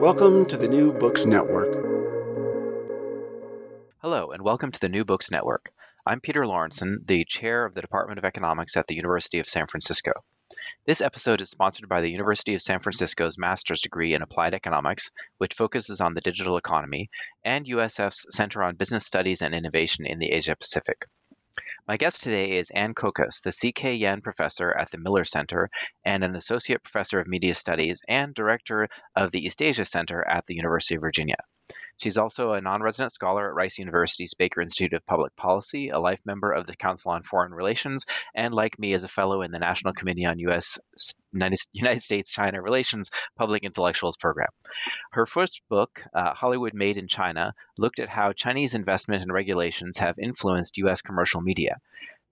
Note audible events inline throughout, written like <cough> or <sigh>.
Welcome to the New Books Network. Hello, and welcome to the New Books Network. I'm Peter Lorentzen, the chair of the Department of Economics at the University of San Francisco. This episode is sponsored by the University of San Francisco's master's degree in applied economics, which focuses on the digital economy, and USF's Center on Business Studies and Innovation in the Asia Pacific. My guest today is Aynne Kokas, the C.K. Yen Professor at the Miller Center and an Associate Professor of Media Studies and Director of the East Asia Center at the University of Virginia. She's also a non resident scholar at Rice University's Baker Institute of Public Policy, a life member of the Council on Foreign Relations, and like me, is a fellow in the National Committee on U.S. United States China Relations Public Intellectuals Program. Her first book, uh, Hollywood Made in China, looked at how Chinese investment and regulations have influenced U.S. commercial media.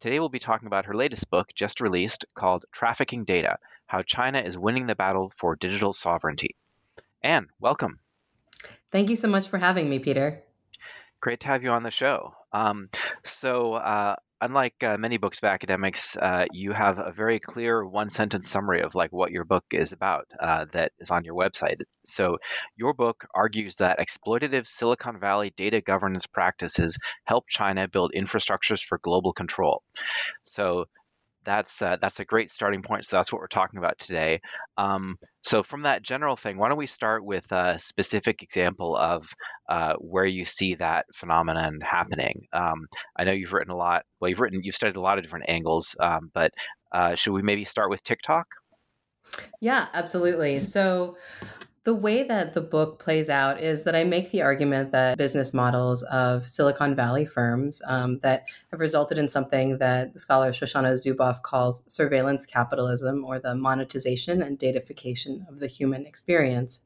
Today, we'll be talking about her latest book, just released, called Trafficking Data How China is Winning the Battle for Digital Sovereignty. Aynne, welcome. Thank you so much for having me, Peter. Great to have you on the show. Um, so, uh, unlike uh, many books by academics, uh, you have a very clear one sentence summary of like what your book is about uh, that is on your website. So, your book argues that exploitative Silicon Valley data governance practices help China build infrastructures for global control. So, that's uh, that's a great starting point. So that's what we're talking about today. Um, so from that general thing, why don't we start with a specific example of uh, where you see that phenomenon happening? Um, I know you've written a lot. Well, you've written, you've studied a lot of different angles, um, but uh, should we maybe start with TikTok? Yeah, absolutely. So the way that the book plays out is that I make the argument that business models of Silicon Valley firms um, that have resulted in something that the scholar Shoshana Zuboff calls surveillance capitalism or the monetization and datafication of the human experience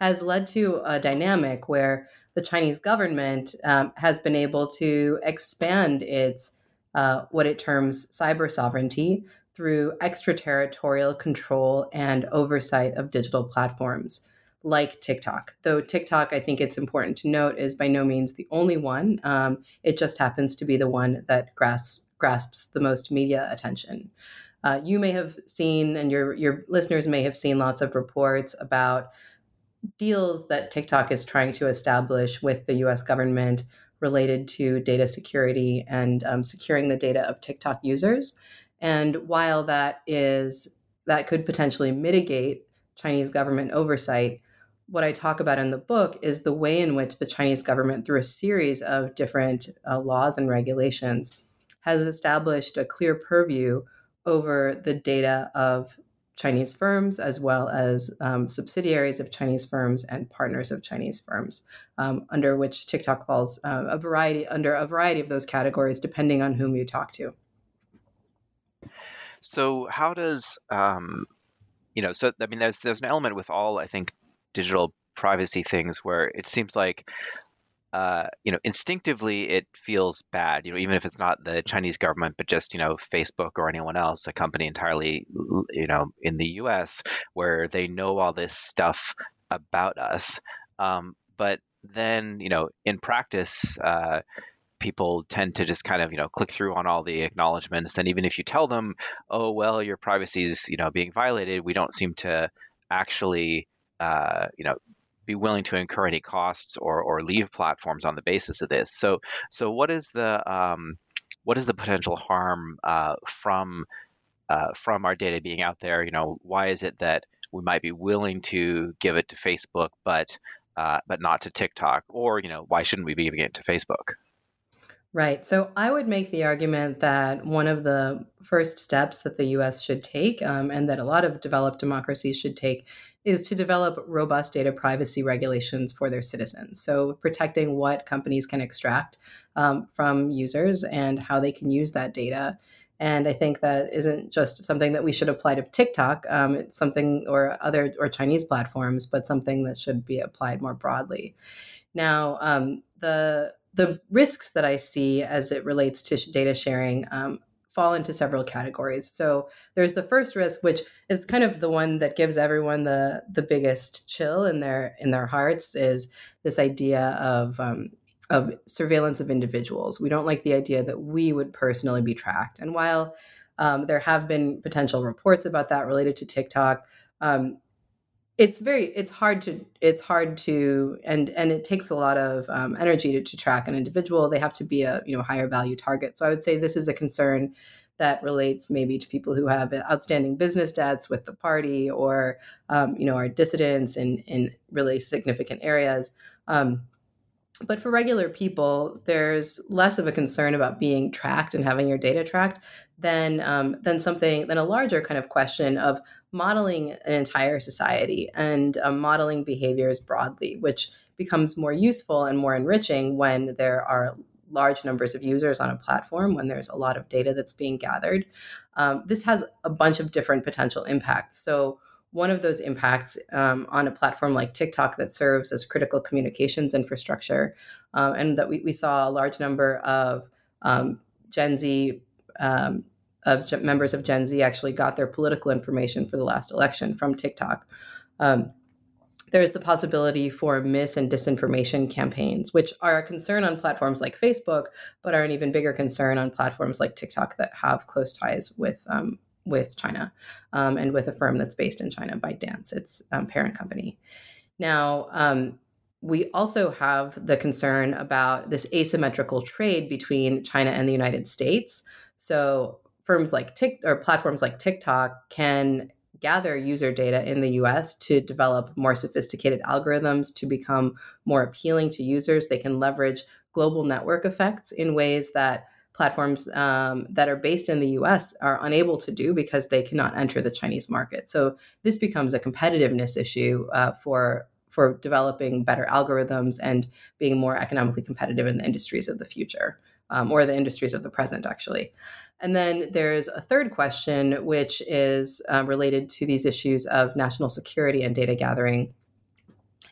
has led to a dynamic where the Chinese government um, has been able to expand its uh, what it terms cyber sovereignty through extraterritorial control and oversight of digital platforms like TikTok. Though TikTok, I think it's important to note, is by no means the only one. Um, it just happens to be the one that grasps grasps the most media attention. Uh, you may have seen, and your your listeners may have seen, lots of reports about deals that TikTok is trying to establish with the U.S. government related to data security and um, securing the data of TikTok users. And while that is that could potentially mitigate Chinese government oversight, what I talk about in the book is the way in which the Chinese government, through a series of different uh, laws and regulations, has established a clear purview over the data of Chinese firms, as well as um, subsidiaries of Chinese firms and partners of Chinese firms, um, under which TikTok falls uh, a variety under a variety of those categories, depending on whom you talk to. So how does um, you know? So I mean, there's there's an element with all I think digital privacy things where it seems like uh, you know, instinctively it feels bad. You know, even if it's not the Chinese government, but just you know, Facebook or anyone else, a company entirely, you know, in the U.S. where they know all this stuff about us. Um, but then, you know, in practice, uh, people tend to just kind of you know click through on all the acknowledgments. And even if you tell them oh well your privacy is you know being violated we don't seem to actually uh, you know be willing to incur any costs or or leave platforms on the basis of this. So so what is the um, what is the potential harm uh, from uh, from our data being out there? You know why is it that we might be willing to give it to Facebook but uh, but not to TikTok? Or you know why shouldn't we be giving it to Facebook Right. So I would make the argument that one of the first steps that the US should take, um, and that a lot of developed democracies should take, is to develop robust data privacy regulations for their citizens. So protecting what companies can extract um, from users and how they can use that data. And I think that isn't just something that we should apply to TikTok. Um, it's something or other or Chinese platforms, but something that should be applied more broadly. Now, um, the the risks that I see as it relates to data sharing um, fall into several categories. So there's the first risk, which is kind of the one that gives everyone the the biggest chill in their in their hearts, is this idea of um, of surveillance of individuals. We don't like the idea that we would personally be tracked. And while um, there have been potential reports about that related to TikTok, um, it's very it's hard to it's hard to and and it takes a lot of um, energy to, to track an individual. They have to be a you know higher value target. So i would say this is a concern that relates maybe to people who have outstanding business debts with the party or um, you know are dissidents in in really significant areas. Um, but for regular people, there's less of a concern about being tracked and having your data tracked than um, than something than a larger kind of question of modeling an entire society and um, modeling behaviors broadly, which becomes more useful and more enriching when there are large numbers of users on a platform, when there's a lot of data that's being gathered. Um, this has a bunch of different potential impacts. So one of those impacts um, on a platform like TikTok that serves as critical communications infrastructure, um, and that we, we, saw a large number of um, Gen Z, um, of members of Gen Z actually got their political information for the last election from TikTok. Um, there's the possibility for mis and disinformation campaigns, which are a concern on platforms like Facebook, but are an even bigger concern on platforms like TikTok that have close ties with um, with China um, and with a firm that's based in China, ByteDance, its um, parent company. Now, um, we also have the concern about this asymmetrical trade between China and the United States. So, firms like Tik or platforms like TikTok can gather user data in the US to develop more sophisticated algorithms to become more appealing to users. They can leverage global network effects in ways that platforms um, that are based in the US are unable to do because they cannot enter the Chinese market. So this becomes a competitiveness issue uh, for for developing better algorithms and being more economically competitive in the industries of the future um, or the industries of the present, actually. And then there's a third question, which is um, related to these issues of national security and data gathering.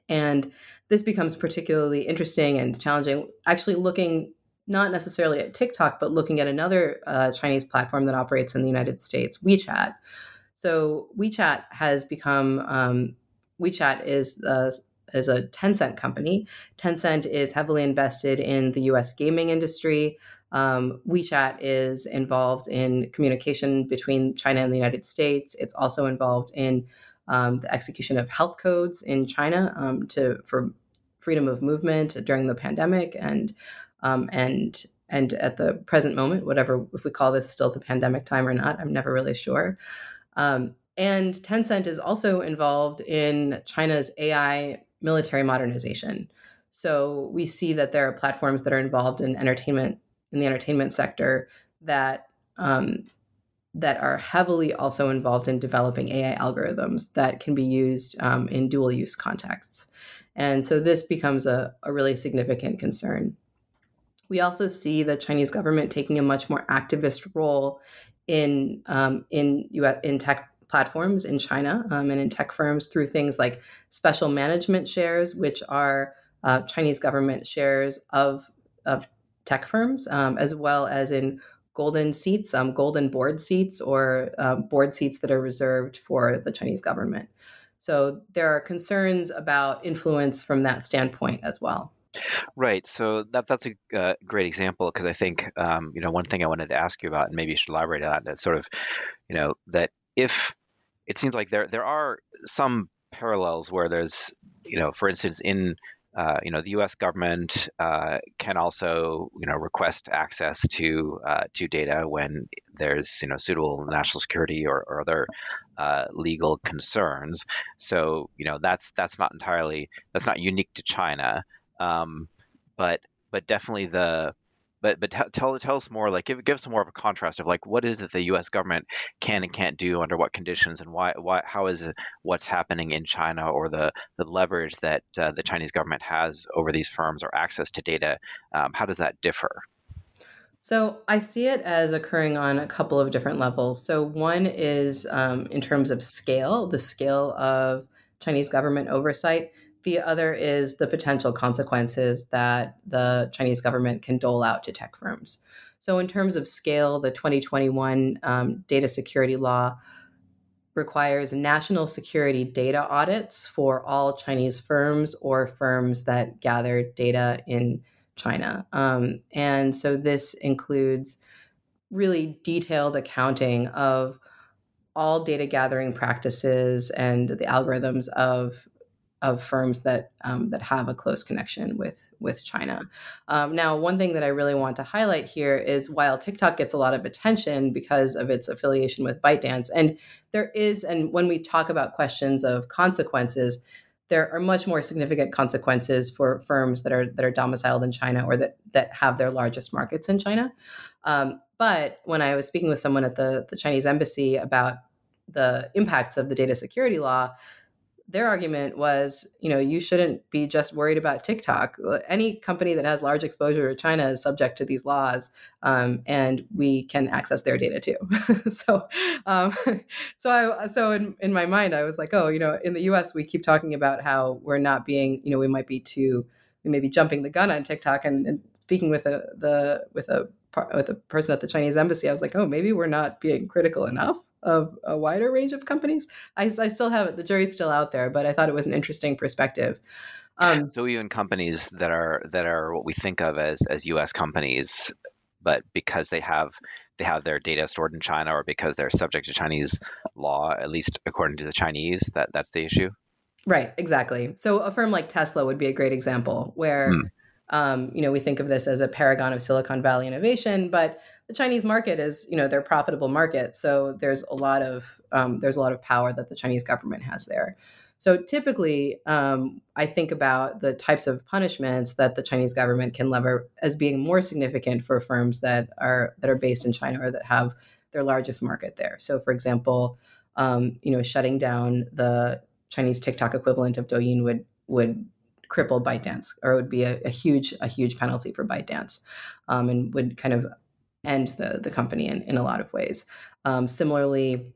And this becomes particularly interesting and challenging, actually looking not necessarily at TikTok, but looking at another uh, Chinese platform that operates in the United States, WeChat. So WeChat has become um, WeChat is uh, is a Tencent company. Tencent is heavily invested in the U.S. gaming industry. Um, WeChat is involved in communication between China and the United States. It's also involved in um, the execution of health codes in China um, to for freedom of movement during the pandemic and um, and and at the present moment, whatever if we call this still the pandemic time or not, I'm never really sure. Um, and Tencent is also involved in China's AI military modernization. So we see that there are platforms that are involved in entertainment in the entertainment sector that um, that are heavily also involved in developing AI algorithms that can be used um, in dual use contexts. And so this becomes a, a really significant concern. We also see the Chinese government taking a much more activist role in um, in US, in tech platforms in China um, and in tech firms through things like special management shares, which are uh, Chinese government shares of of tech firms, um, as well as in golden seats, um, golden board seats, or um, board seats that are reserved for the Chinese government. So there are concerns about influence from that standpoint as well. Right. So that that's a uh, great example because I think um, you know one thing I wanted to ask you about, and maybe you should elaborate on that. Sort of, you know, that if it seems like there there are some parallels where there's, you know, for instance, in uh, you know, the U.S. government uh, can also, you know, request access to uh, to data when there's, you know, suitable national security or, or other uh, legal concerns. So, you know, that's that's not entirely that's not unique to China, um, but but definitely the but but tell tell us more like give give us more of a contrast of like what is it the U.S. government can and can't do under what conditions and why why how is what's happening in China or the the leverage that uh, the Chinese government has over these firms or access to data um, how does that differ? So I see it as occurring on a couple of different levels. So one is um, in terms of scale, the scale of Chinese government oversight. The other is the potential consequences that the Chinese government can dole out to tech firms. So, in terms of scale, the 2021 um, data security law requires national security data audits for all Chinese firms or firms that gather data in China. Um, and so, this includes really detailed accounting of all data gathering practices and the algorithms of of firms that um, that have a close connection with with China. Um, now, one thing that I really want to highlight here is while TikTok gets a lot of attention because of its affiliation with ByteDance, and there is, and when we talk about questions of consequences, there are much more significant consequences for firms that are that are domiciled in China or that that have their largest markets in China. Um, but when I was speaking with someone at the the Chinese embassy about the impacts of the data security law, their argument was, you know, you shouldn't be just worried about TikTok. Any company that has large exposure to China is subject to these laws, um, and we can access their data too. <laughs> so, um, <laughs> so I, so in, in my mind, I was like, oh, you know, in the U.S. we keep talking about how we're not being, you know, we might be too, we may be jumping the gun on TikTok, and, and speaking with a the with a with a person at the Chinese embassy, I was like, oh, maybe we're not being critical enough of a wider range of companies. I, I still have it; the jury's still out there, but I thought it was an interesting perspective. Um, so even companies that are that are what we think of as as U.S. companies, but because they have they have their data stored in China or because they're subject to Chinese law, at least according to the Chinese, that that's the issue. Right, exactly. So a firm like Tesla would be a great example where, hmm. um, you know, we think of this as a paragon of Silicon Valley innovation, but the Chinese market is, you know, their profitable market. So there's a lot of um, there's a lot of power that the Chinese government has there. So typically, um, I think about the types of punishments that the Chinese government can lever as being more significant for firms that are that are based in China or that have their largest market there. So, for example, um, you know, shutting down the Chinese TikTok equivalent of Douyin would would cripple ByteDance, or it would be a, a huge a huge penalty for ByteDance, um, and would kind of end the, the company in, in a lot of ways. Um, similarly,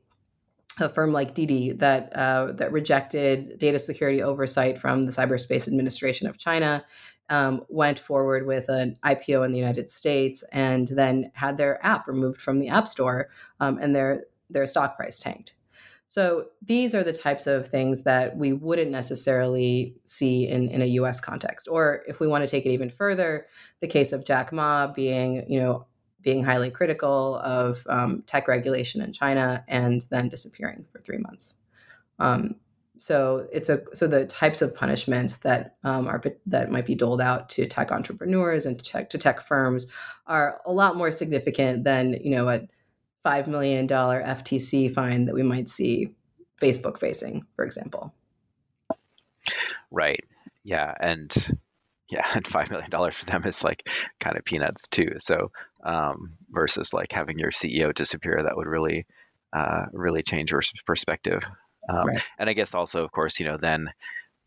a firm like Didi that uh, that rejected data security oversight from the Cyberspace Administration of China um, went forward with an IPO in the United States and then had their app removed from the App Store um, and their their stock price tanked. So these are the types of things that we wouldn't necessarily see in, in a US context. Or if we want to take it even further, the case of Jack Ma being, you know, being highly critical of um, tech regulation in China and then disappearing for three months. Um, so it's a so the types of punishments that um, are that might be doled out to tech entrepreneurs and to tech, to tech firms are a lot more significant than you know a five million dollar FTC fine that we might see Facebook facing, for example. Right. Yeah, and yeah, <laughs> and five million dollars for them is like kind of peanuts too. So um, versus like having your CEO disappear, that would really uh, really change your perspective. Um, right. And I guess also, of course, you know, then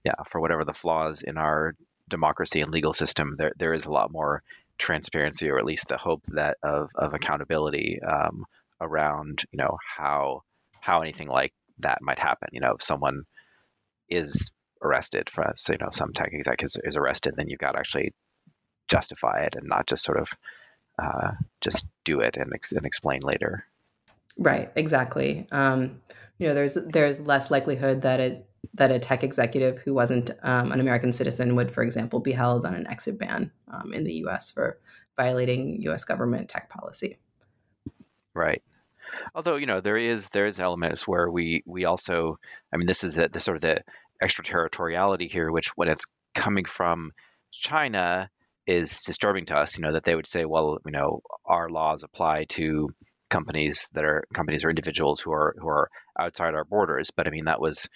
yeah, for whatever the flaws in our democracy and legal system, there there is a lot more transparency, or at least the hope that of of accountability um, around you know how how anything like that might happen. You know, if someone is arrested for so you know some tech exec is, is arrested, then you've got to actually justify it and not just sort of uh, just do it and, ex- and explain later. Right. Exactly. Um, you know, there's there's less likelihood that it that a tech executive who wasn't um, an American citizen would, for example, be held on an exit ban um, in the U.S. for violating U.S. government tech policy. Right. Although you know there is there is elements where we we also I mean this is a, the sort of the extraterritoriality here, which when it's coming from China is disturbing to us. You know that they would say, well, you know, our laws apply to companies that are companies or individuals who are who are outside our borders. But I mean that was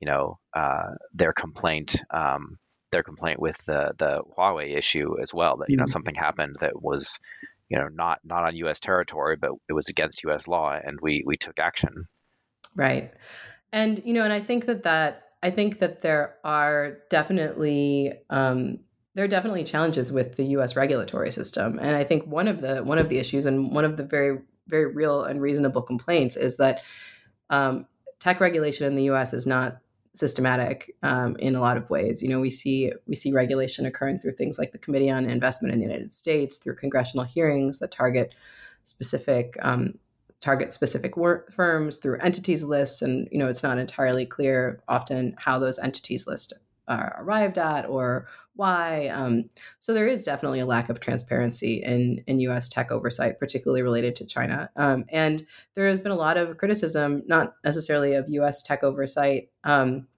you know uh, their complaint um, their complaint with the the Huawei issue as well that you know mm-hmm. something happened that was you know not not on U.S. territory but it was against U.S. law and we we took action. Right, and you know, and I think that that I think that there are definitely um, there are definitely challenges with the U.S. regulatory system, and I think one of the one of the issues and one of the very very real and reasonable complaints is that um, tech regulation in the U.S. is not systematic um, in a lot of ways. You know, we see we see regulation occurring through things like the Committee on Investment in the United States, through congressional hearings that target specific um, target specific firms, through entities lists, and you know, it's not entirely clear often how those entities lists are arrived at or why. Um, so there is definitely a lack of transparency in in U.S. tech oversight, particularly related to China. Um, and there has been a lot of criticism, not necessarily of U.S. tech oversight. Um,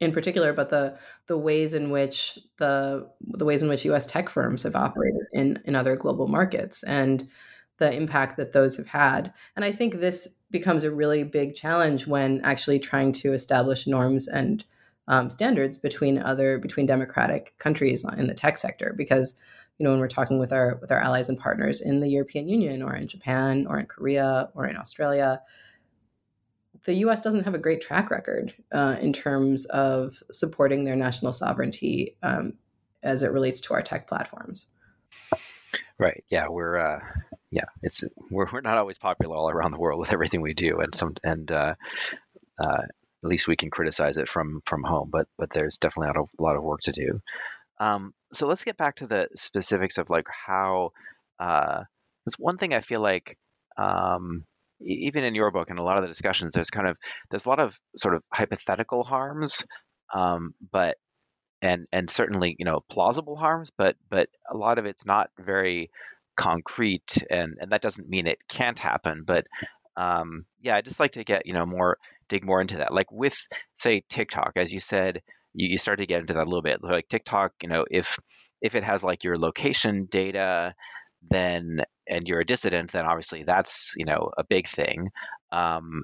in particular, but the the ways in which the the ways in which U.S. tech firms have operated in in other global markets and the impact that those have had. And I think this becomes a really big challenge when actually trying to establish norms and um, standards between other between democratic countries in the tech sector because you know when we're talking with our with our allies and partners in the European Union or in Japan or in Korea or in Australia the US doesn't have a great track record uh, in terms of supporting their national sovereignty um, as it relates to our tech platforms. Right. Yeah, we're uh, yeah, it's we're, we're not always popular all around the world with everything we do, and some and uh, uh, at least we can criticize it from from home. But but there's definitely a lot of, a lot of work to do. Um, so let's get back to the specifics of like how. Uh, there's one thing I feel like um, even in your book and a lot of the discussions, there's kind of there's a lot of sort of hypothetical harms, um, but and and certainly you know plausible harms, but but a lot of it's not very concrete, and and that doesn't mean it can't happen, but um, yeah, I just like to get you know more dig more into that. Like with say TikTok, as you said, you, you start to get into that a little bit. Like TikTok, you know, if if it has like your location data, then and you're a dissident, then obviously that's you know a big thing. Um,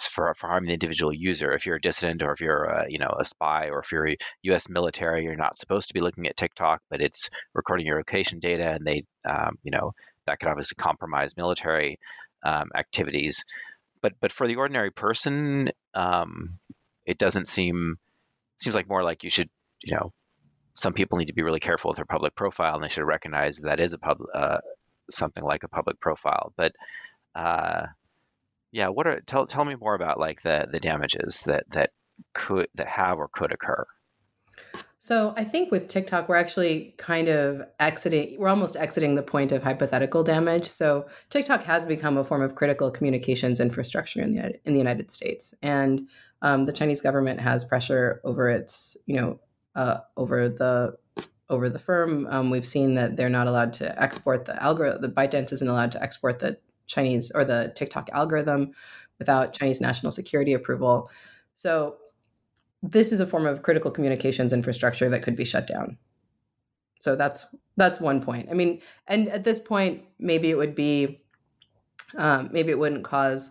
for, for harming the individual user. If you're a dissident or if you're a, you know a spy or if you're a U.S. military, you're not supposed to be looking at TikTok, but it's recording your location data, and they um, you know that could obviously compromise military um, activities. But but for the ordinary person, um, it doesn't seem seems like more like you should you know some people need to be really careful with their public profile, and they should recognize that is a pub uh, something like a public profile. But uh, yeah, what are tell tell me more about like the the damages that that could that have or could occur. So I think with TikTok, we're actually kind of exiting, we're almost exiting the point of hypothetical damage. So TikTok has become a form of critical communications infrastructure in the, in the United States. And um, the Chinese government has pressure over its, you know, uh, over the over the firm. Um, we've seen that they're not allowed to export the algorithm. The ByteDance isn't allowed to export the Chinese or the TikTok algorithm without Chinese national security approval. So this is a form of critical communications infrastructure that could be shut down. So that's that's one point. I mean, and at this point, maybe it would be, um, maybe it wouldn't cause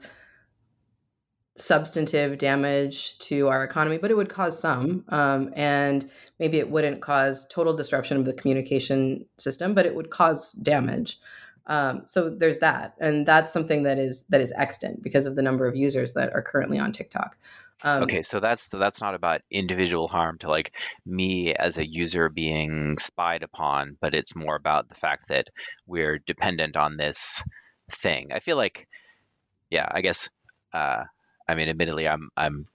substantive damage to our economy, but it would cause some. Um, and maybe it wouldn't cause total disruption of the communication system, but it would cause damage. Um, so there's that, and that's something that is that is extant because of the number of users that are currently on TikTok. Um, okay, so that's that's not about individual harm to like me as a user being spied upon, but it's more about the fact that we're dependent on this thing. I feel like, yeah, I guess. Uh, I mean, admittedly, I'm I'm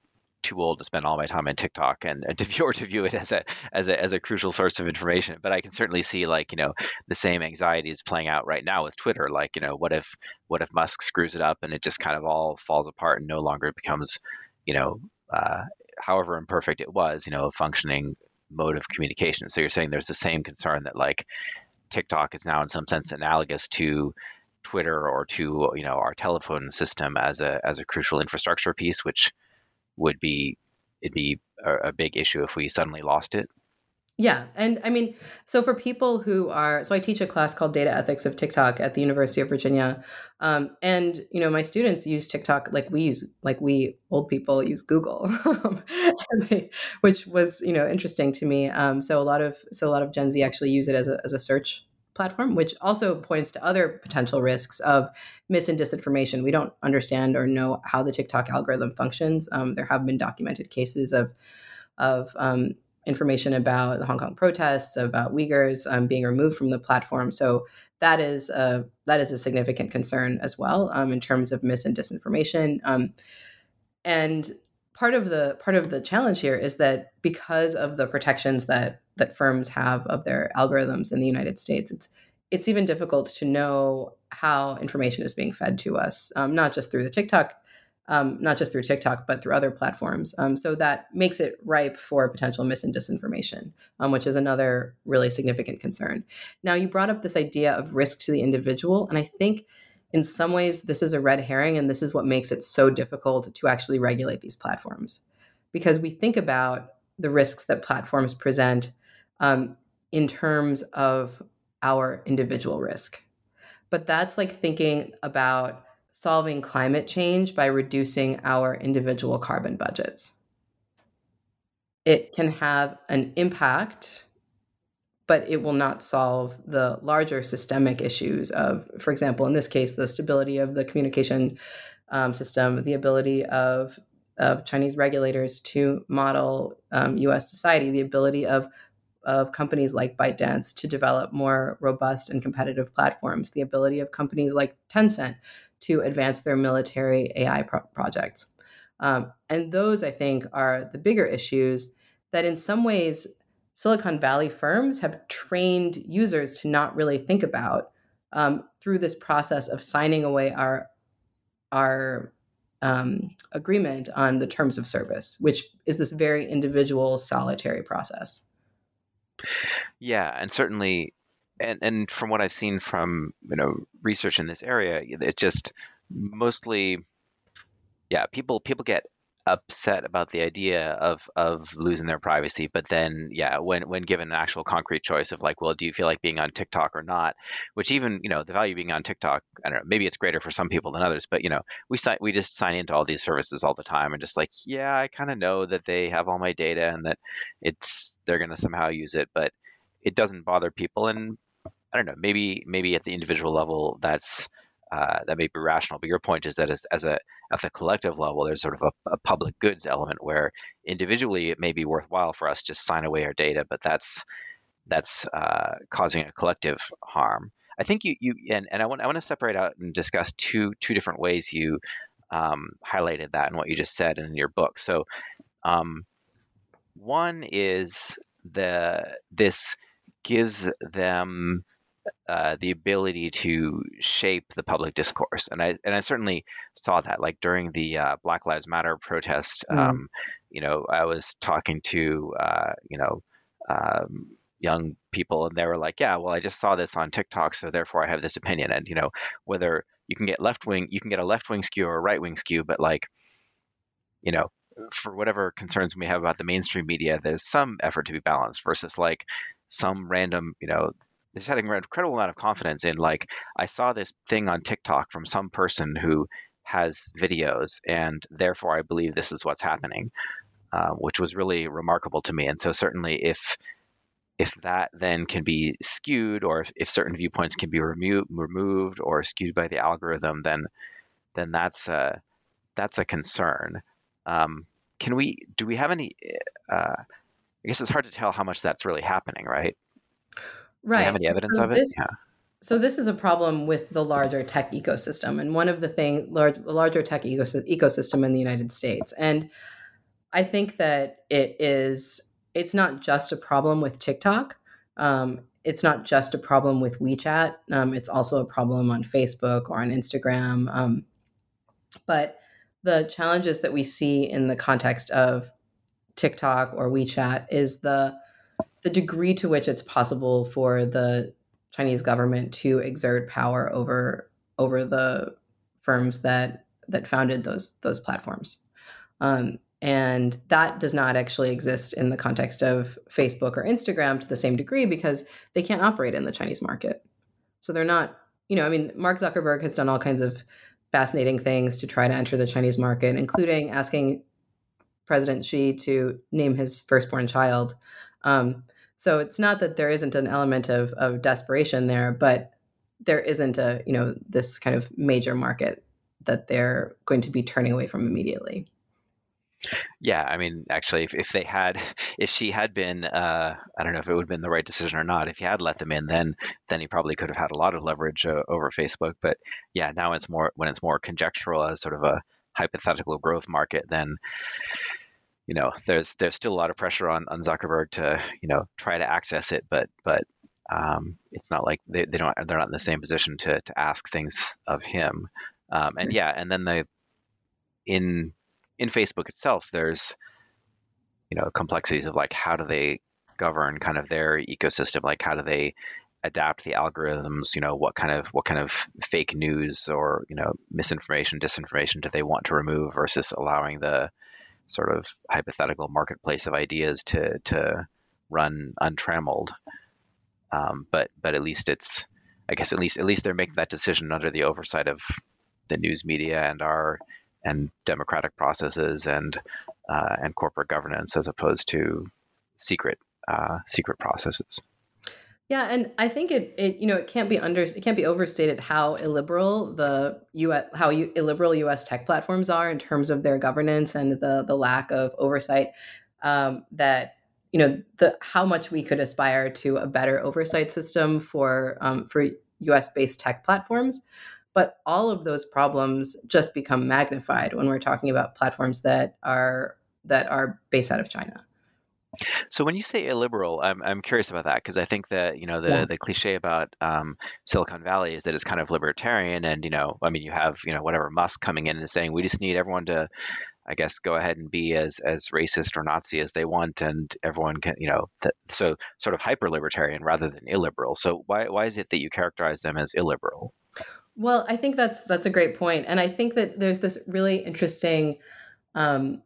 too old to spend all my time on TikTok and, to view to view it as a as a as a crucial source of information. But I can certainly see like you know the same anxieties playing out right now with Twitter. Like you know what if what if Musk screws it up and it just kind of all falls apart and no longer becomes you know uh, however imperfect it was you know a functioning mode of communication. So you're saying there's the same concern that like TikTok is now in some sense analogous to Twitter or to you know our telephone system as a as a crucial infrastructure piece, which would be it'd be a, a big issue if we suddenly lost it. Yeah. And I mean, so for people who are, so I teach a class called Data Ethics of TikTok at the University of Virginia. Um, and, you know, my students use TikTok like we use, like we old people use Google, <laughs> they, which was, you know, interesting to me. Um, so a lot of, so a lot of Gen Z actually use it as a, as a search platform, which also points to other potential risks of mis and disinformation. We don't understand or know how the TikTok algorithm functions. Um, there have been documented cases of, of, um, information about the Hong Kong protests, about Uyghurs um, being removed from the platform. So that is a, that is a significant concern as well um, in terms of mis and disinformation. Um, and part of the part of the challenge here is that because of the protections that that firms have of their algorithms in the United States, it's it's even difficult to know how information is being fed to us, um, not just through the TikTok um, not just through TikTok, but through other platforms. Um, so that makes it ripe for potential mis and disinformation, um, which is another really significant concern. Now, you brought up this idea of risk to the individual, and I think in some ways this is a red herring, and this is what makes it so difficult to actually regulate these platforms. Because we think about the risks that platforms present um, in terms of our individual risk. But that's like thinking about solving climate change by reducing our individual carbon budgets. It can have an impact, but it will not solve the larger systemic issues of, for example, in this case, the stability of the communication um, system, the ability of of Chinese regulators to model um, U.S. society, the ability of of companies like ByteDance to develop more robust and competitive platforms, the ability of companies like Tencent to advance their military AI pro- projects. Um, and those, I think, are the bigger issues that in some ways Silicon Valley firms have trained users to not really think about um, through this process of signing away our our um, agreement on the terms of service, which is this very individual, solitary process. Yeah, and certainly and and from what I've seen from you know research in this area, it just mostly, yeah, people people get upset about the idea of of losing their privacy but then yeah when when given an actual concrete choice of like well do you feel like being on TikTok or not? Which even you know the value being on TikTok I don't know maybe it's greater for some people than others but you know we sign we just sign into all these services all the time and just like yeah I kind of know that they have all my data and that it's they're going to somehow use it but it doesn't bother people and I don't know, maybe maybe at the individual level that's uh, that may be rational. But your point is that as, as a at the collective level, there's sort of a, a, public goods element where individually it may be worthwhile for us to sign away our data, but that's that's uh, causing a collective harm. I think you you and, and I want I want to separate out and discuss two two different ways you um, highlighted that and what you just said in your book. So um, one is the this gives them uh, the ability to shape the public discourse, and I and I certainly saw that. Like during the uh, Black Lives Matter protest, mm. um, you know, I was talking to uh, you know um, young people, and they were like, "Yeah, well, I just saw this on TikTok, so therefore I have this opinion." And you know, whether you can get left wing, you can get a left wing skew or a right wing skew, but like, you know, for whatever concerns we have about the mainstream media, there's some effort to be balanced versus like some random, you know, just having an incredible amount of confidence in like I saw this thing on TikTok from some person who has videos, and therefore I believe this is what's happening, uh, which was really remarkable to me. And so certainly if if that then can be skewed, or if, if certain viewpoints can be remo- removed or skewed by the algorithm, then then that's a that's a concern. Um, can we do we have any? Uh, I guess it's hard to tell how much that's really happening, right? Right. Do you have any evidence so of it? This, yeah. So this is a problem with the larger tech ecosystem, and one of the thing large, larger tech ecosystem in the United States. And I think that it is. It's not just a problem with TikTok. Um, it's not just a problem with WeChat. Um, it's also a problem on Facebook or on Instagram. Um, but the challenges that we see in the context of TikTok or WeChat is the the degree to which it's possible for the Chinese government to exert power over over the firms that that founded those those platforms. Um, and that does not actually exist in the context of Facebook or Instagram to the same degree because they can't operate in the Chinese market. So they're not, you know, I mean, Mark Zuckerberg has done all kinds of fascinating things to try to enter the Chinese market, including asking President Xi to name his firstborn child. Um, so it's not that there isn't an element of, of desperation there, but there isn't a, you know, this kind of major market that they're going to be turning away from immediately. Yeah, I mean, actually, if, if they had, <laughs> if Xi had been, uh, I don't know if it would have been the right decision or not. If he had let them in, then then he probably could have had a lot of leverage uh, over Facebook. But yeah, now it's more when it's more conjectural as sort of a hypothetical growth market, then you know, there's there's still a lot of pressure on on Zuckerberg to you know try to access it, but but um, it's not like they, they don't they're not in the same position to to ask things of him. Um, and yeah, and then the in in Facebook itself, there's you know complexities of like how do they govern kind of their ecosystem, like how do they adapt the algorithms? You know what kind of what kind of fake news or you know misinformation disinformation do they want to remove versus allowing the sort of hypothetical marketplace of ideas to to run untrammeled um, but but at least it's I guess at least at least they're making that decision under the oversight of the news media and our and democratic processes and uh, and corporate governance as opposed to secret uh, secret processes. Yeah, and I think it, it you know it can't be under it can't be overstated how illiberal the US how illiberal U.S. tech platforms are in terms of their governance and the the lack of oversight. Um, that you know the how much we could aspire to a better oversight system for um, for U.S. based tech platforms. But all of those problems just become magnified when we're talking about platforms that are that are based out of China. So when you say illiberal, I'm I'm curious about that because I think that you know the Yeah. the cliche about um, Silicon Valley is that it's kind of libertarian, and you know, I mean, you have you know whatever Musk coming in and saying we just need everyone to, I guess, go ahead and be as as racist or Nazi as they want, and everyone can you know that, so sort of hyper libertarian rather than illiberal. So why why is it that you characterize them as illiberal? Well, I think that's that's a great point, and I think that there's this really interesting, um,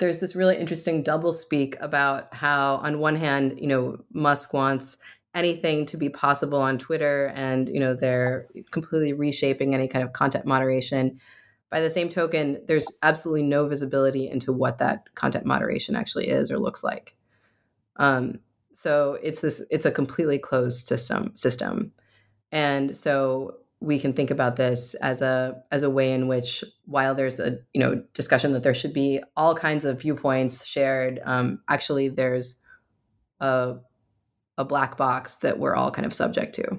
there's this really interesting double speak about how, on one hand, you know, Musk wants anything to be possible on Twitter, and you know they're completely reshaping any kind of content moderation. By the same token, there's absolutely no visibility into what that content moderation actually is or looks like. Um, so it's this it's a completely closed system system, and so we can think about this as a as a way in which while there's a you know discussion that there should be all kinds of viewpoints shared um, actually there's a a black box that we're all kind of subject to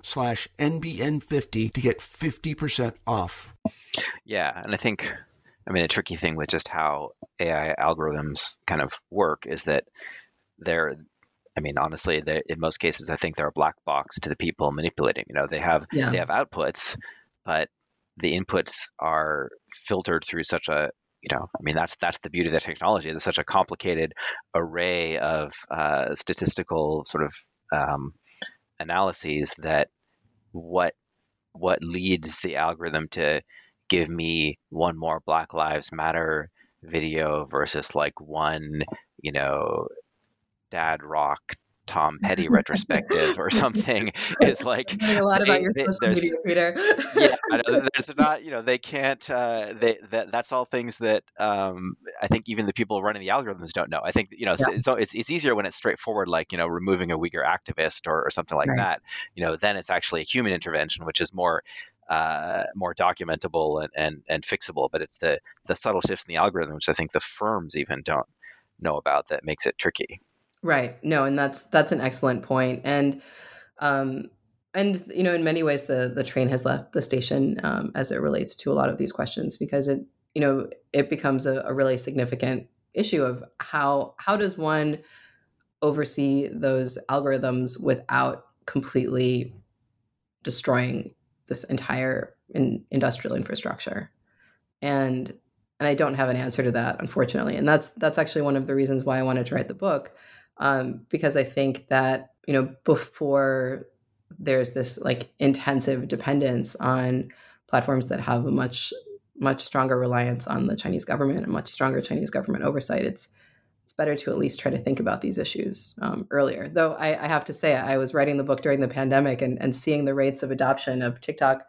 slash NBN50 to get 50% off. Yeah, and I think, I mean, a tricky thing with just how AI algorithms kind of work is that they're, I mean, honestly, in most cases, I think they're a black box to the people manipulating. You know, they have Yeah. they have outputs, but the inputs are filtered through such a you know, I mean, that's that's the beauty of the technology. There's such a complicated array of uh, statistical sort of um, analyses that what what leads the algorithm to give me one more Black Lives Matter video versus like one, you know, dad rock Tom <laughs> Petty retrospective or something is like a lot they, about your they, social media, Peter. yeah, <laughs> there's not, you know, they can't. Uh, they that that's all things that um, I think even the people running the algorithms don't know. I think you know, yeah. so it's it's easier when it's straightforward, like you know, removing a Uyghur activist or, or something like right. that. You know, then it's actually a human intervention, which is more uh, more documentable and, and, and fixable. But it's the the subtle shifts in the algorithm, which I think the firms even don't know about, that makes it tricky. Right. No, and that's that's an excellent point. And um, and you know, in many ways, the the train has left the station um, as it relates to a lot of these questions because it you know it becomes a, a really significant issue of how how does one oversee those algorithms without completely destroying this entire in, industrial infrastructure and and I don't have an answer to that unfortunately and that's that's actually one of the reasons why I wanted to write the book um, because I think that you know before there's this like intensive dependence on platforms that have a much much stronger reliance on the Chinese government and much stronger Chinese government oversight. It's it's better to at least try to think about these issues um, earlier. Though I, I, have to say, I was writing the book during the pandemic and, and seeing the rates of adoption of TikTok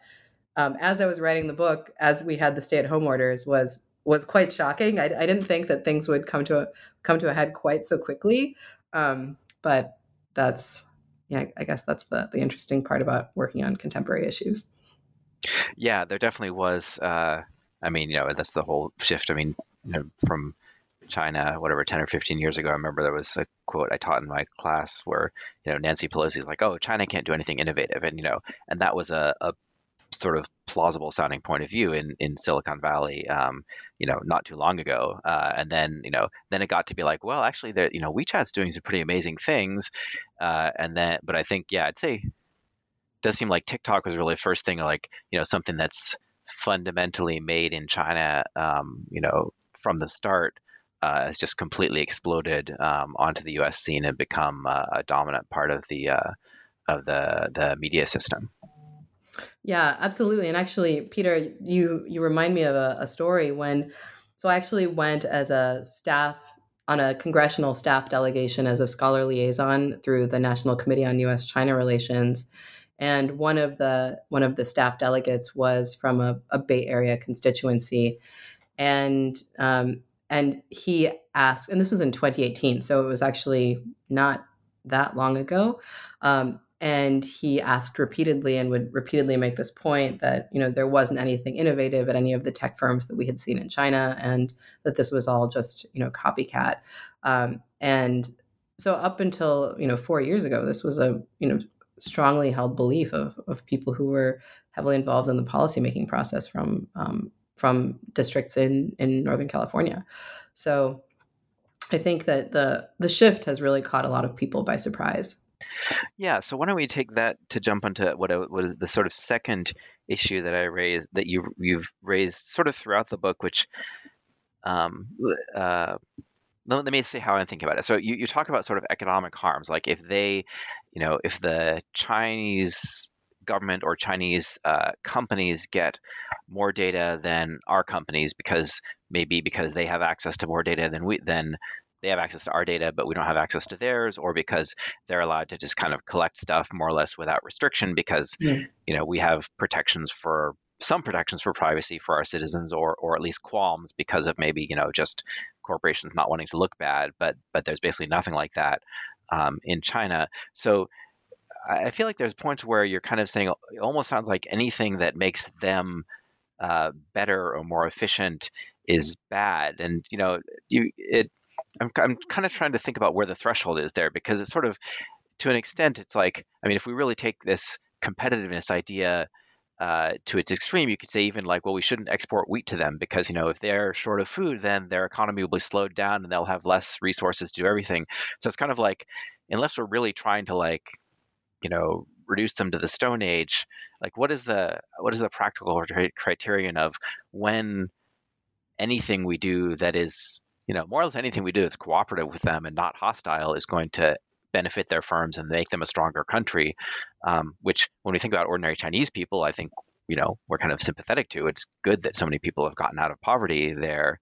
um, as I was writing the book, as we had the stay-at-home orders, was was quite shocking. I, I, didn't think that things would come to a come to a head quite so quickly. Um, but that's yeah, I guess that's the the interesting part about working on contemporary issues. Yeah, there definitely was. Uh, I mean, you know, that's the whole shift. I mean, you know, from China, whatever, 10 or 15 years ago, I remember there was a quote I taught in my class where, you know, Nancy Pelosi is like, oh, China can't do anything innovative. And, you know, and that was a, a sort of plausible sounding point of view in, in Silicon Valley, um, you know, not too long ago. Uh, and then, you know, then it got to be like, well, actually, you know, WeChat's doing some pretty amazing things. Uh, and then, but I think, yeah, I'd say it does seem like TikTok was really the first thing, like, you know, something that's fundamentally made in China, um, you know, from the start. Uh, has just completely exploded um, onto the U.S. scene and become uh, a dominant part of the uh, of the the media system. Yeah, absolutely. And actually, Peter, you you remind me of a, a story when so I actually went as a staff on a congressional staff delegation as a scholar liaison through the National Committee on U.S. China Relations, and one of the one of the staff delegates was from a, a Bay Area constituency, and um, and he asked, and this was in 2018, so it was actually not that long ago. Um, and he asked repeatedly and would repeatedly make this point that you know there wasn't anything innovative at any of the tech firms that we had seen in China, and that this was all just you know copycat. Um, and so up until you know four years ago, this was a you know strongly held belief of of people who were heavily involved in the policymaking process from um, from districts in in Northern California. So I think that the the shift has really caught a lot of people by surprise. Yeah, so why don't we take that to jump onto what, I, the sort of second issue that I raised that you you've raised sort of throughout the book, which um, uh, let, me say how I'm thinking about it. So you, you talk about sort of economic harms, like if they, you know, if the Chinese government or Chinese uh, companies get more data than our companies because maybe because they have access to more data than we than they have access to our data, but we don't have access to theirs, or because they're allowed to just kind of collect stuff more or less without restriction because yeah. you know we have protections for some protections for privacy for our citizens or or at least qualms because of maybe you know just corporations not wanting to look bad but but there's basically nothing like that um, in China so I feel like there's points where you're kind of saying it almost sounds like anything that makes them uh, better or more efficient is bad and you know you it I'm, I'm kind of trying to think about where the threshold is there because it's sort of to an extent it's like i mean if we really take this competitiveness idea uh, to its extreme, you could say even like, well, we shouldn't export wheat to them because you know if they're short of food, then their economy will be slowed down and they'll have less resources to do everything. So it's kind of like, unless we're really trying to like, you know, reduce them to the Stone Age, like what is the what is the practical criterion of when anything we do that is, you know, more or less anything we do that's cooperative with them and not hostile is going to benefit their firms and make them a stronger country. Um, which, when we think about ordinary Chinese people, I think you know we're kind of sympathetic to. It's good that so many people have gotten out of poverty there,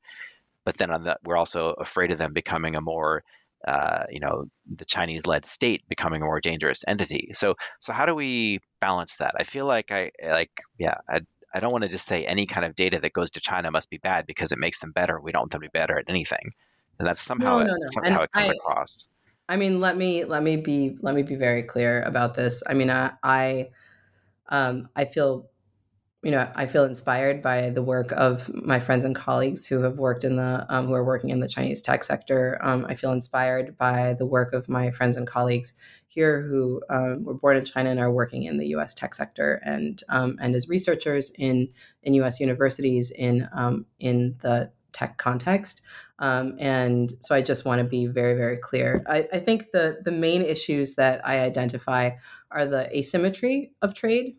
but then on we're also afraid of them becoming a more uh, you know the Chinese-led state becoming a more dangerous entity. So so how do we balance that? I feel like I like yeah I I don't want to just say any kind of data that goes to China must be bad because it makes them better. We don't want them to be better at anything, and that's somehow no, no, no. somehow it comes I, across. I mean, let me let me be let me be very clear about this. I mean, I I, um, I feel you know, I feel inspired by the work of my friends and colleagues who have worked in the, um, who are working in the Chinese tech sector. Um, I feel inspired by the work of my friends and colleagues here who um, were born in China and are working in the U.S. tech sector and um, and as researchers in in U.S. universities in um, in the tech context. Um, and so I just want to be very, very clear. I, I think the the main issues that I identify are the asymmetry of trade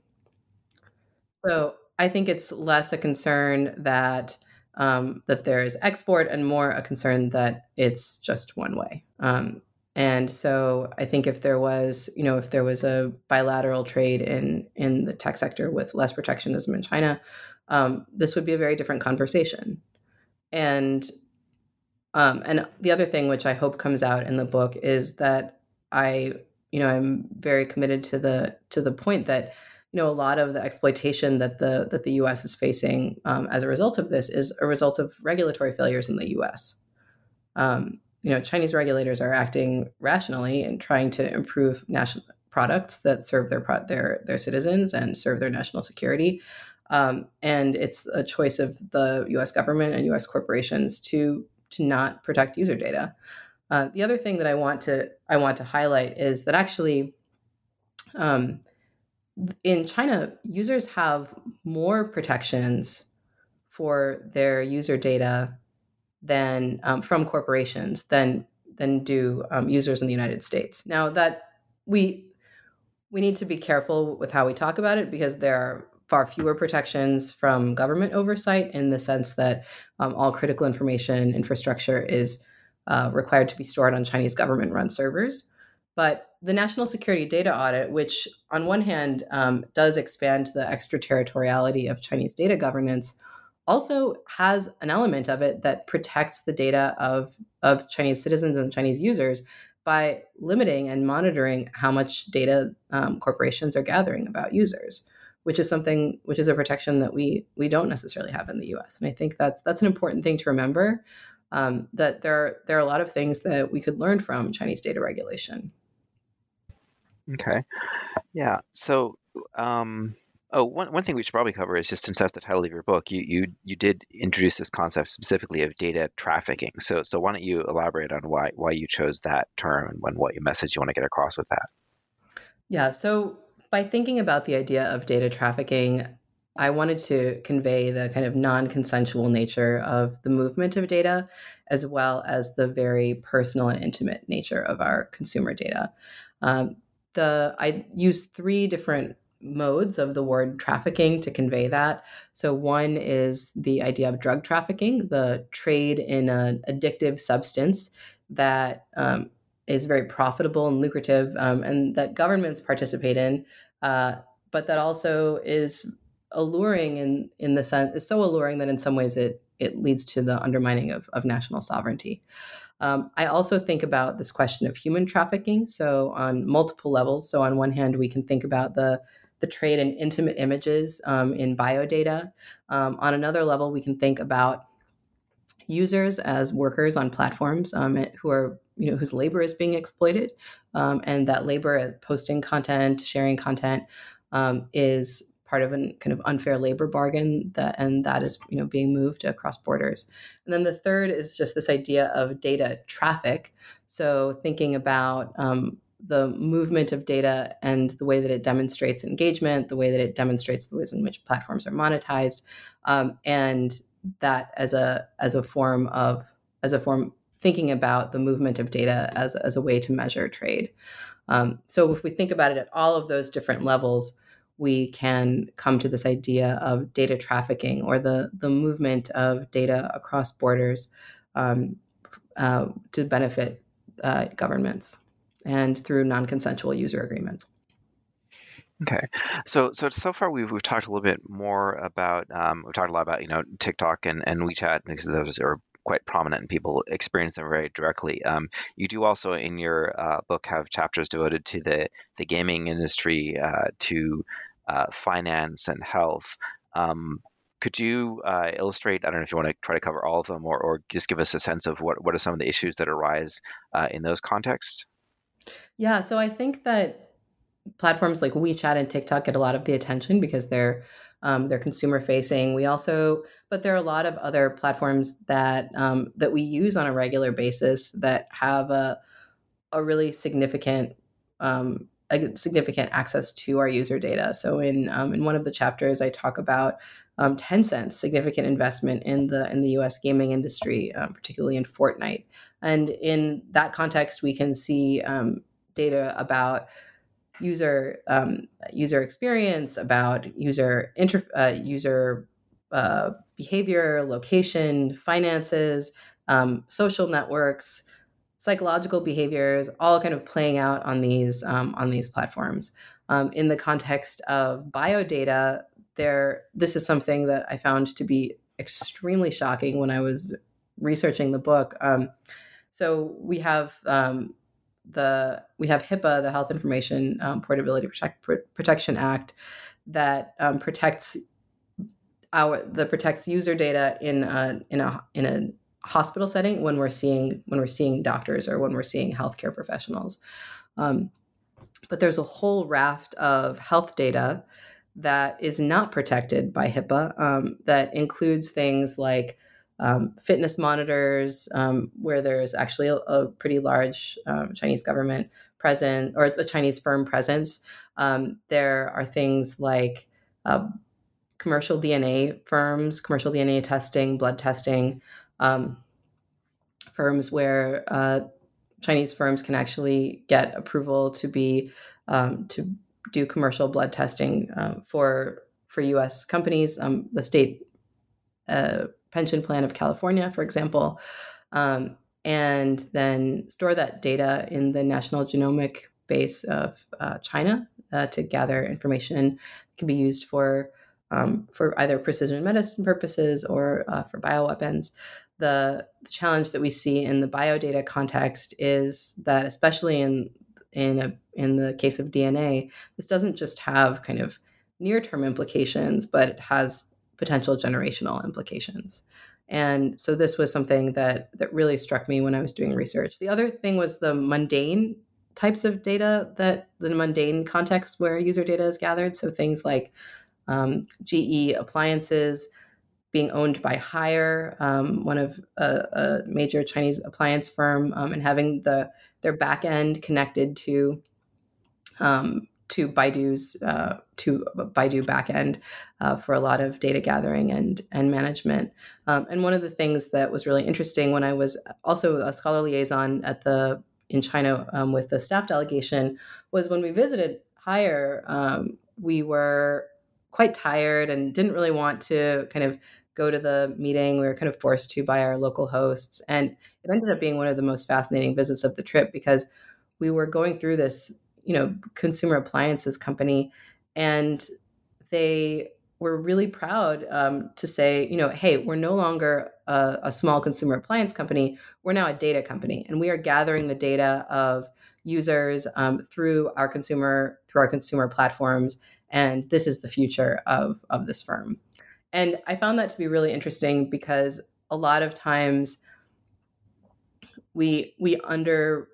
so I think it's less a concern that um, that there is export and more a concern that it's just one way. Um, and so I think if there was, you know, if there was a bilateral trade in in the tech sector with less protectionism in China, um, this would be a very different conversation. And um, and the other thing which I hope comes out in the book is that I, you know, I'm very committed to the to the point that you know a lot of the exploitation that the that the U.S. is facing um, as a result of this is a result of regulatory failures in the U.S. Um, you know, Chinese regulators are acting rationally and trying to improve national products that serve their their their citizens and serve their national security. Um, and it's a choice of the U.S. government and U.S. corporations to to not protect user data. Uh, the other thing that I want to I want to highlight is that actually, um, in China, users have more protections for their user data than um, from corporations than than do um, users in the United States. Now that we we need to be careful with how we talk about it because there are far fewer protections from government oversight in the sense that um, all critical information infrastructure is uh, required to be stored on Chinese government run servers. But the national security data audit, which on one hand um, does expand the extraterritoriality of Chinese data governance, also has an element of it that protects the data of, of Chinese citizens and Chinese users by limiting and monitoring how much data um, corporations are gathering about users, which is something which is a protection that we we don't necessarily have in the U.S. And I think that's that's an important thing to remember. Um, that there are, there are a lot of things that we could learn from Chinese data regulation. Okay. Yeah. So, um, oh, one, one thing we should probably cover is just since that's the title of your book, you you you did introduce this concept specifically of data trafficking. So so why don't you elaborate on why why you chose that term and what message you want to get across with that? Yeah. So by thinking about the idea of data trafficking, I wanted to convey the kind of non consensual nature of the movement of data, as well as the very personal and intimate nature of our consumer data. Um, the I use three different modes of the word trafficking to convey that. So one is the idea of drug trafficking, the trade in an addictive substance that um, is very profitable and lucrative, um, and that governments participate in, uh, but that also is alluring in in the sense is so alluring that in some ways it it leads to the undermining of, of national sovereignty. Um, I also think about this question of human trafficking. So on multiple levels. So on one hand, we can think about the the trade in intimate images um, in biodata. Um, on another level, we can think about users as workers on platforms um, who are you know whose labor is being exploited, um, and that labor posting content, sharing content um, is part of a kind of unfair labor bargain that and that is you know being moved across borders. And then the third is just this idea of data traffic. So thinking about um, the movement of data and the way that it demonstrates engagement the way that it demonstrates the ways in which platforms are monetized um, and that as a as a form of as a form thinking about the movement of data as, as a way to measure trade. Um, so if we think about it at all of those different levels we can come to this idea of data trafficking or the the movement of data across borders um, uh, to benefit uh, governments and through non-consensual user agreements. Okay, so so so far we've we've talked a little bit more about um, we've talked a lot about you know TikTok and, and WeChat because those are quite prominent and people experience them very directly. Um, you do also in your uh, book have chapters devoted to the the gaming industry, uh, to uh, finance and health. Um, could you uh, illustrate? I don't know if you want to try to cover all of them, or, or just give us a sense of what what are some of the issues that arise uh, in those contexts. Yeah, so I think that platforms like WeChat and TikTok get a lot of the attention because they're um, they're consumer facing. We also, but there are a lot of other platforms that um, that we use on a regular basis that have a a really significant um, a significant access to our user data. So in um, in one of the chapters, I talk about um, Tencent's significant investment in the in the U.S. gaming industry, um, particularly in Fortnite. And in that context, we can see um, data about user um, user experience, about user inter uh, user uh, behavior, location, finances, um, social networks, psychological behaviors, all kind of playing out on these um, on these platforms. Um, in the context of biodata, there this is something that I found to be extremely shocking when I was researching the book. Um, so we have um, the we have HIPAA, the Health Information um, Portability Protect, Protection Act, that um, protects our the protects user data in a in a in a hospital setting when we're seeing when we're seeing doctors or when we're seeing healthcare professionals. Um, but there's a whole raft of health data that is not protected by HIPAA um, that includes things like um, fitness monitors, um, where there's actually a, a pretty large um, Chinese government present or a Chinese firm presence. Um, there are things like uh, commercial DNA firms, commercial DNA testing, blood testing, um, firms where uh, Chinese firms can actually get approval to be um, to do commercial blood testing uh, for for U.S. companies. the state uh, pension plan of California, for example, um, and then store that data in the national genomic base of uh, China uh, to gather information that can be used for um, for either precision medicine purposes or uh, for bioweapons. The, the, challenge that we see in the biodata context is that, especially in in a, in the case of DNA, this doesn't just have kind of near term implications, but it has potential generational implications. And so this was something that that really struck me when I was doing research. The other thing was the mundane types of data that the mundane context where user data is gathered. So things like um, GE appliances being owned by Haier, um, one of a, a, major Chinese appliance firm, um, and having the their back end connected to um, to Baidu's uh, to Baidu backend uh, for a lot of data gathering and and management. Um, and one of the things that was really interesting when I was also a scholar liaison at the in China um, with the staff delegation was when we visited Haier, um, we were quite tired and didn't really want to kind of go to the meeting. We were kind of forced to by our local hosts, and it ended up being one of the most fascinating visits of the trip because we were going through this you know consumer appliances company and they were really proud um, to say you know hey we're no longer a, a, small consumer appliance company we're now a data company and we are gathering the data of users um, through our consumer through our consumer platforms and this is the future of of this firm and i found that to be really interesting because a lot of times we we under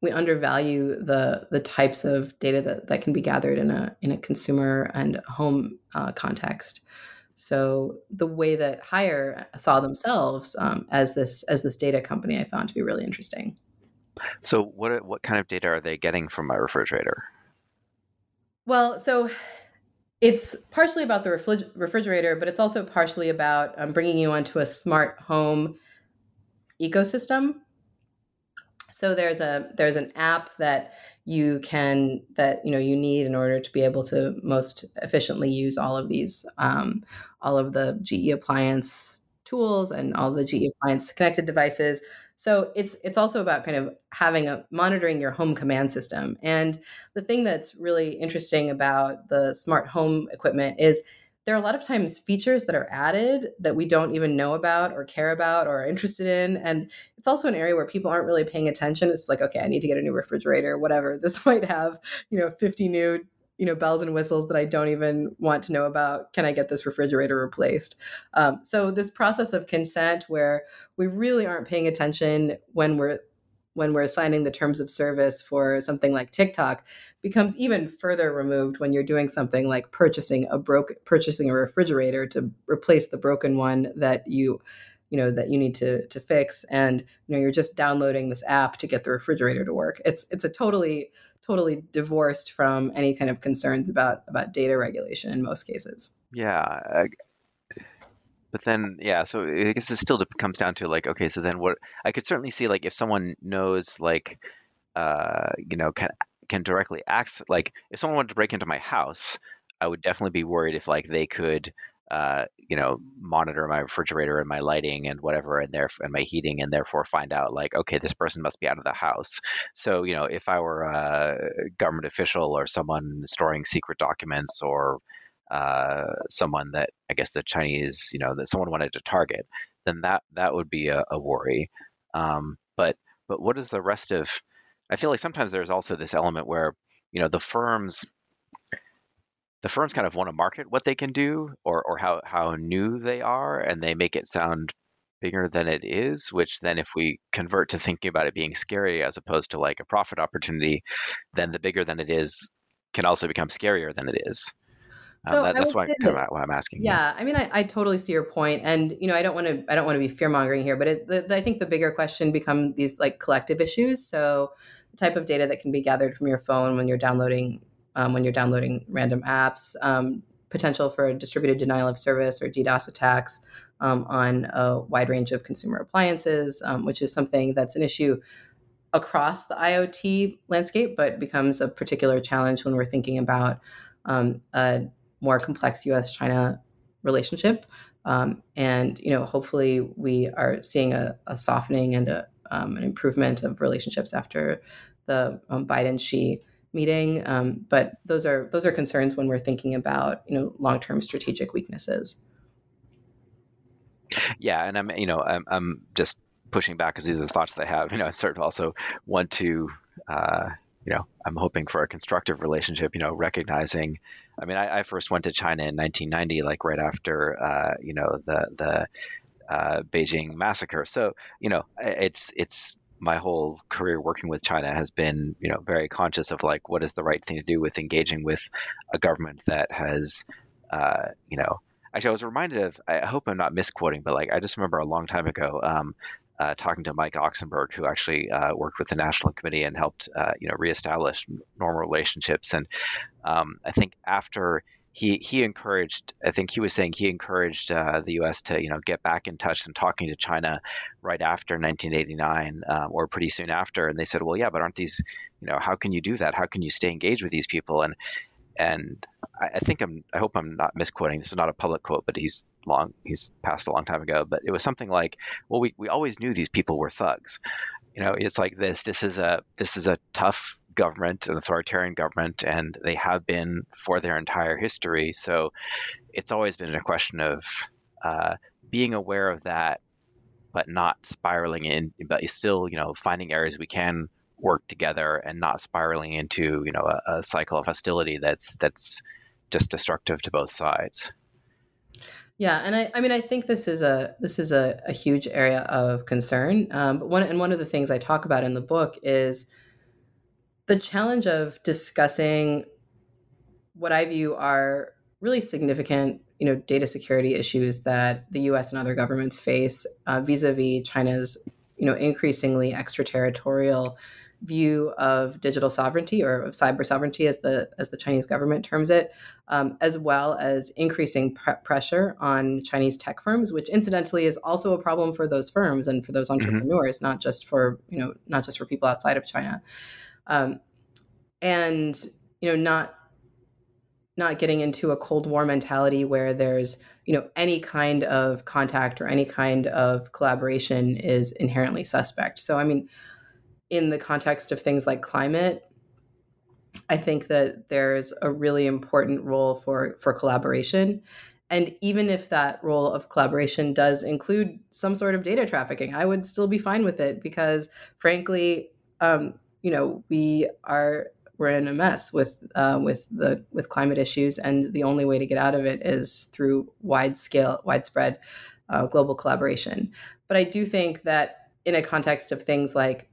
we undervalue the the types of data that, that can be gathered in a in a consumer and home uh, context. So the way that Haier saw themselves um, as this as this data company, I found to be really interesting. So what what kind of data are they getting from my refrigerator? Well, so it's partially about the refrig- refrigerator, but it's also partially about um, bringing you onto a smart home ecosystem so there's a there's an app that you can that you know you need in order to be able to most efficiently use all of these um, all of the GE appliance tools and all the GE appliance connected devices. So it's it's also about kind of having a monitoring your home command system. And the thing that's really interesting about the smart home equipment is there are a lot of times features that are added that we don't even know about or care about or are interested in. And it's also an area where people aren't really paying attention. It's like, okay, I need to get a new refrigerator, whatever. <laughs> This might have, you know, 50 new you know bells and whistles that i don't even want to know about. Can i get this refrigerator replaced? Um, so this process of consent where we really aren't paying attention when we're when we're assigning the terms of service for something like TikTok becomes even further removed when you're doing something like purchasing a broke purchasing a refrigerator to replace the broken one that you you know that you need to to fix. And you know you're just downloading this app to get the refrigerator to work. It's it's a totally totally divorced from any kind of concerns about about data regulation in most cases. Yeah but then yeah so i guess it still comes down to like okay so then what i could certainly see like if someone knows like uh you know can can directly access like if someone wanted to break into my house i would definitely be worried if like they could uh, you know, monitor my refrigerator and my lighting and whatever, and there and my heating, and therefore find out like, okay, this person must be out of the house. So, you know, if I were a government official or someone storing secret documents or uh, someone that I guess the Chinese, you know, that someone wanted to target, then that that would be a, a worry. Um, but but what is the rest of? I feel like sometimes there's also this element where you know the firms the firms kind of want to market what they can do or or how how new they are, and they make it sound bigger than it is, which then if we convert to thinking about it being scary as opposed to like a profit opportunity, then the bigger than it is can also become scarier than it is. Um, so that, that's why, kind of why I'm asking. Yeah, you. I mean, I, I, totally see your point, and you know, I don't want to I don't want to be fear mongering here, but it, the, I think the bigger question become these like collective issues. So the type of data that can be gathered from your phone when you're downloading um, when you're downloading random apps, um, potential for distributed denial of service or DDoS attacks um, on a wide range of consumer appliances, um, which is something that's an issue across the IoT landscape, but becomes a particular challenge when we're thinking about um, a more complex U.S. China relationship. Um, and you know, hopefully, we are seeing a, a softening and a, an improvement of relationships after the um, Biden Xi meeting. Um, but those are those are concerns when we're thinking about you know long term strategic weaknesses. Yeah, and I'm you know I'm I'm just pushing back because these are the thoughts that I have. <laughs> You know, I sort of also want to. Uh, you know, I'm hoping for a constructive relationship. You know, recognizing. I mean, I, I first went to China in 1990, like right after, uh, you know, the the uh, Beijing massacre. So, you know, it's it's my whole career working with China has been, you know, very conscious of like what is the right thing to do with engaging with a government that has, uh, you know, actually I was reminded of. I hope I'm not misquoting, but like I just remember a long time ago. Um, uh, talking to Mike Oksenberg, who actually uh, worked with the National Committee and helped, uh, you know, reestablish normal relationships. And um, I think after he he encouraged, I think he was saying he encouraged uh, the U.S. to, you know, get back in touch and talking to China right after 1989 um, or pretty soon after. And they said, well, yeah, but aren't these, you know, how can you do that? How can you stay engaged with these people? And and I, I, think I'm I hope I'm not misquoting. This is not a public quote, but he's long he's passed a long time ago. But it was something like, well, we, we always knew these people were thugs. You know, it's like this. This is a this is a tough government, an authoritarian government, and they have been for their entire history. So it's always been a question of uh, being aware of that, but not spiraling in, but still, you know, finding areas we can work together and not spiraling into you know a, a cycle of hostility that's that's just destructive to both sides. Yeah, and I, I mean, I think this is a this is a, a huge area of concern. Um, but one and one of the things I talk about in the book is the challenge of discussing what I view are really significant, you know, data security issues that the U.S. and other governments face uh, vis-a-vis China's, you know, increasingly extraterritorial view of digital sovereignty or of cyber sovereignty, as the as the Chinese government terms it, um, as well as increasing pr- pressure on Chinese tech firms, which incidentally is also a problem for those firms and for those mm-hmm. entrepreneurs, mm-hmm. not just for you know not just for people outside of China. Um, and you know not not getting into a cold war mentality where there's you know any kind of contact or any kind of collaboration is inherently suspect so i mean in the context of things like climate i think that there's a really important role for for collaboration and even if that role of collaboration does include some sort of data trafficking i would still be fine with it because frankly um, you know we are we're in a mess with uh, with the with climate issues, and the only way to get out of it is through wide scale, widespread uh, global collaboration. But I do think that in a context of things like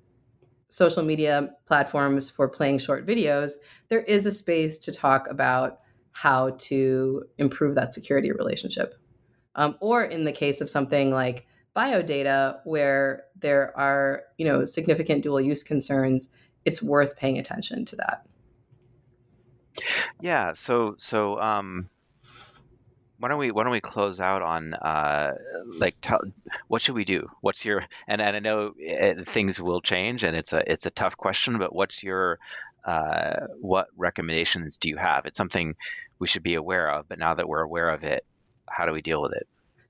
social media platforms for playing short videos, there is a space to talk about how to improve that security relationship. Um, or in the case of something like biodata, where there are you know significant dual use concerns it's worth paying attention to that. Yeah. So so um, why don't we why don't we close out on uh, like tell, what should we do? What's your and, and I know it, eh, things will change and it's a it's a tough question, but what's your uh, what recommendations do you have? It's something we should be aware of, but now that we're aware of it, how do we deal with it?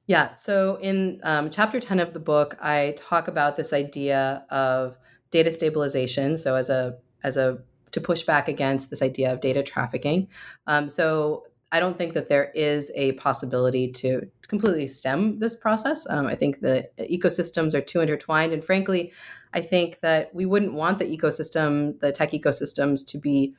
Yeah. So in um, chapter 10 of the book, I talk about this idea of data stabilization. So as a as a to push back against this idea of data trafficking. Um, so I don't think that there is a possibility to completely stem this process. Um, I think the ecosystems are too intertwined, and frankly, I think that we wouldn't want the ecosystem, the tech ecosystems, to be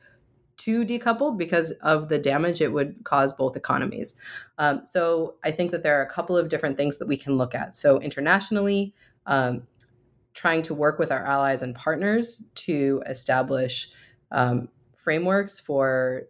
too decoupled because of the damage it would cause both economies. Um, so I think that there are a couple of different things that we can look at. So internationally, um, trying to work with our allies and partners to establish um, frameworks for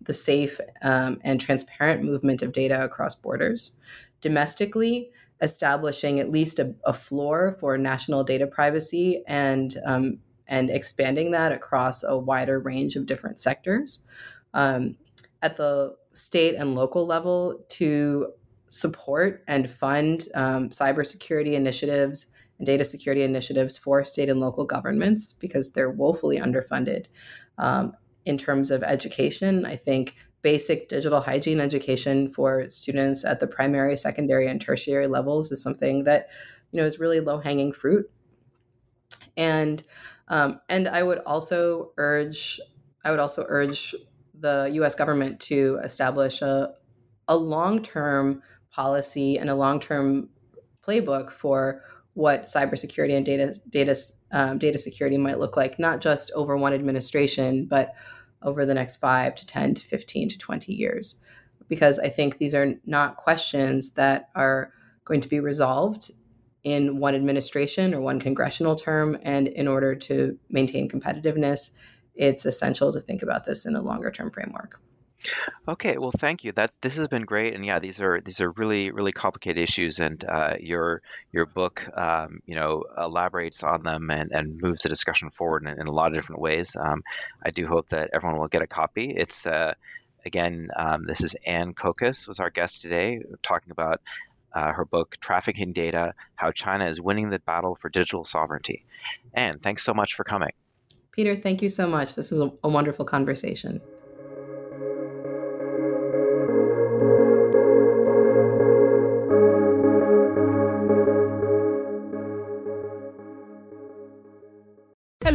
the safe um, and transparent movement of data across borders. Domestically, establishing at least a, a floor for national data privacy and um, and expanding that across a wider range of different sectors. Um, at the state and local level, to support and fund um, cybersecurity initiatives and data security initiatives for state and local governments because they're woefully underfunded. Um, in terms of education, I think basic digital hygiene education for students at the primary, secondary, and tertiary levels is something that you know is really low hanging fruit. And um, and I would also urge I would also urge the U.S. government to establish a a long term policy and a long term playbook for what cybersecurity and data data um, data security might look like, not just over one administration, but over the next five to 10 to 15 to 20 years. Because I think these are not questions that are going to be resolved in one administration or one congressional term. And in order to maintain competitiveness, it's essential to think about this in a longer term framework. Okay, well, thank you. That's this has been great, and yeah, these are these are really really complicated issues, and uh, your your book, um, you know, elaborates on them and, and moves the discussion forward in, in a lot of different ways. Um, I do hope that everyone will get a copy. It's uh, again, um, this is Aynne Kokas was our guest today, talking about uh, her book "Trafficking Data: How China is Winning the Battle for Digital Sovereignty." Aynne, thanks so much for coming. Peter, thank you so much. This was a, a wonderful conversation.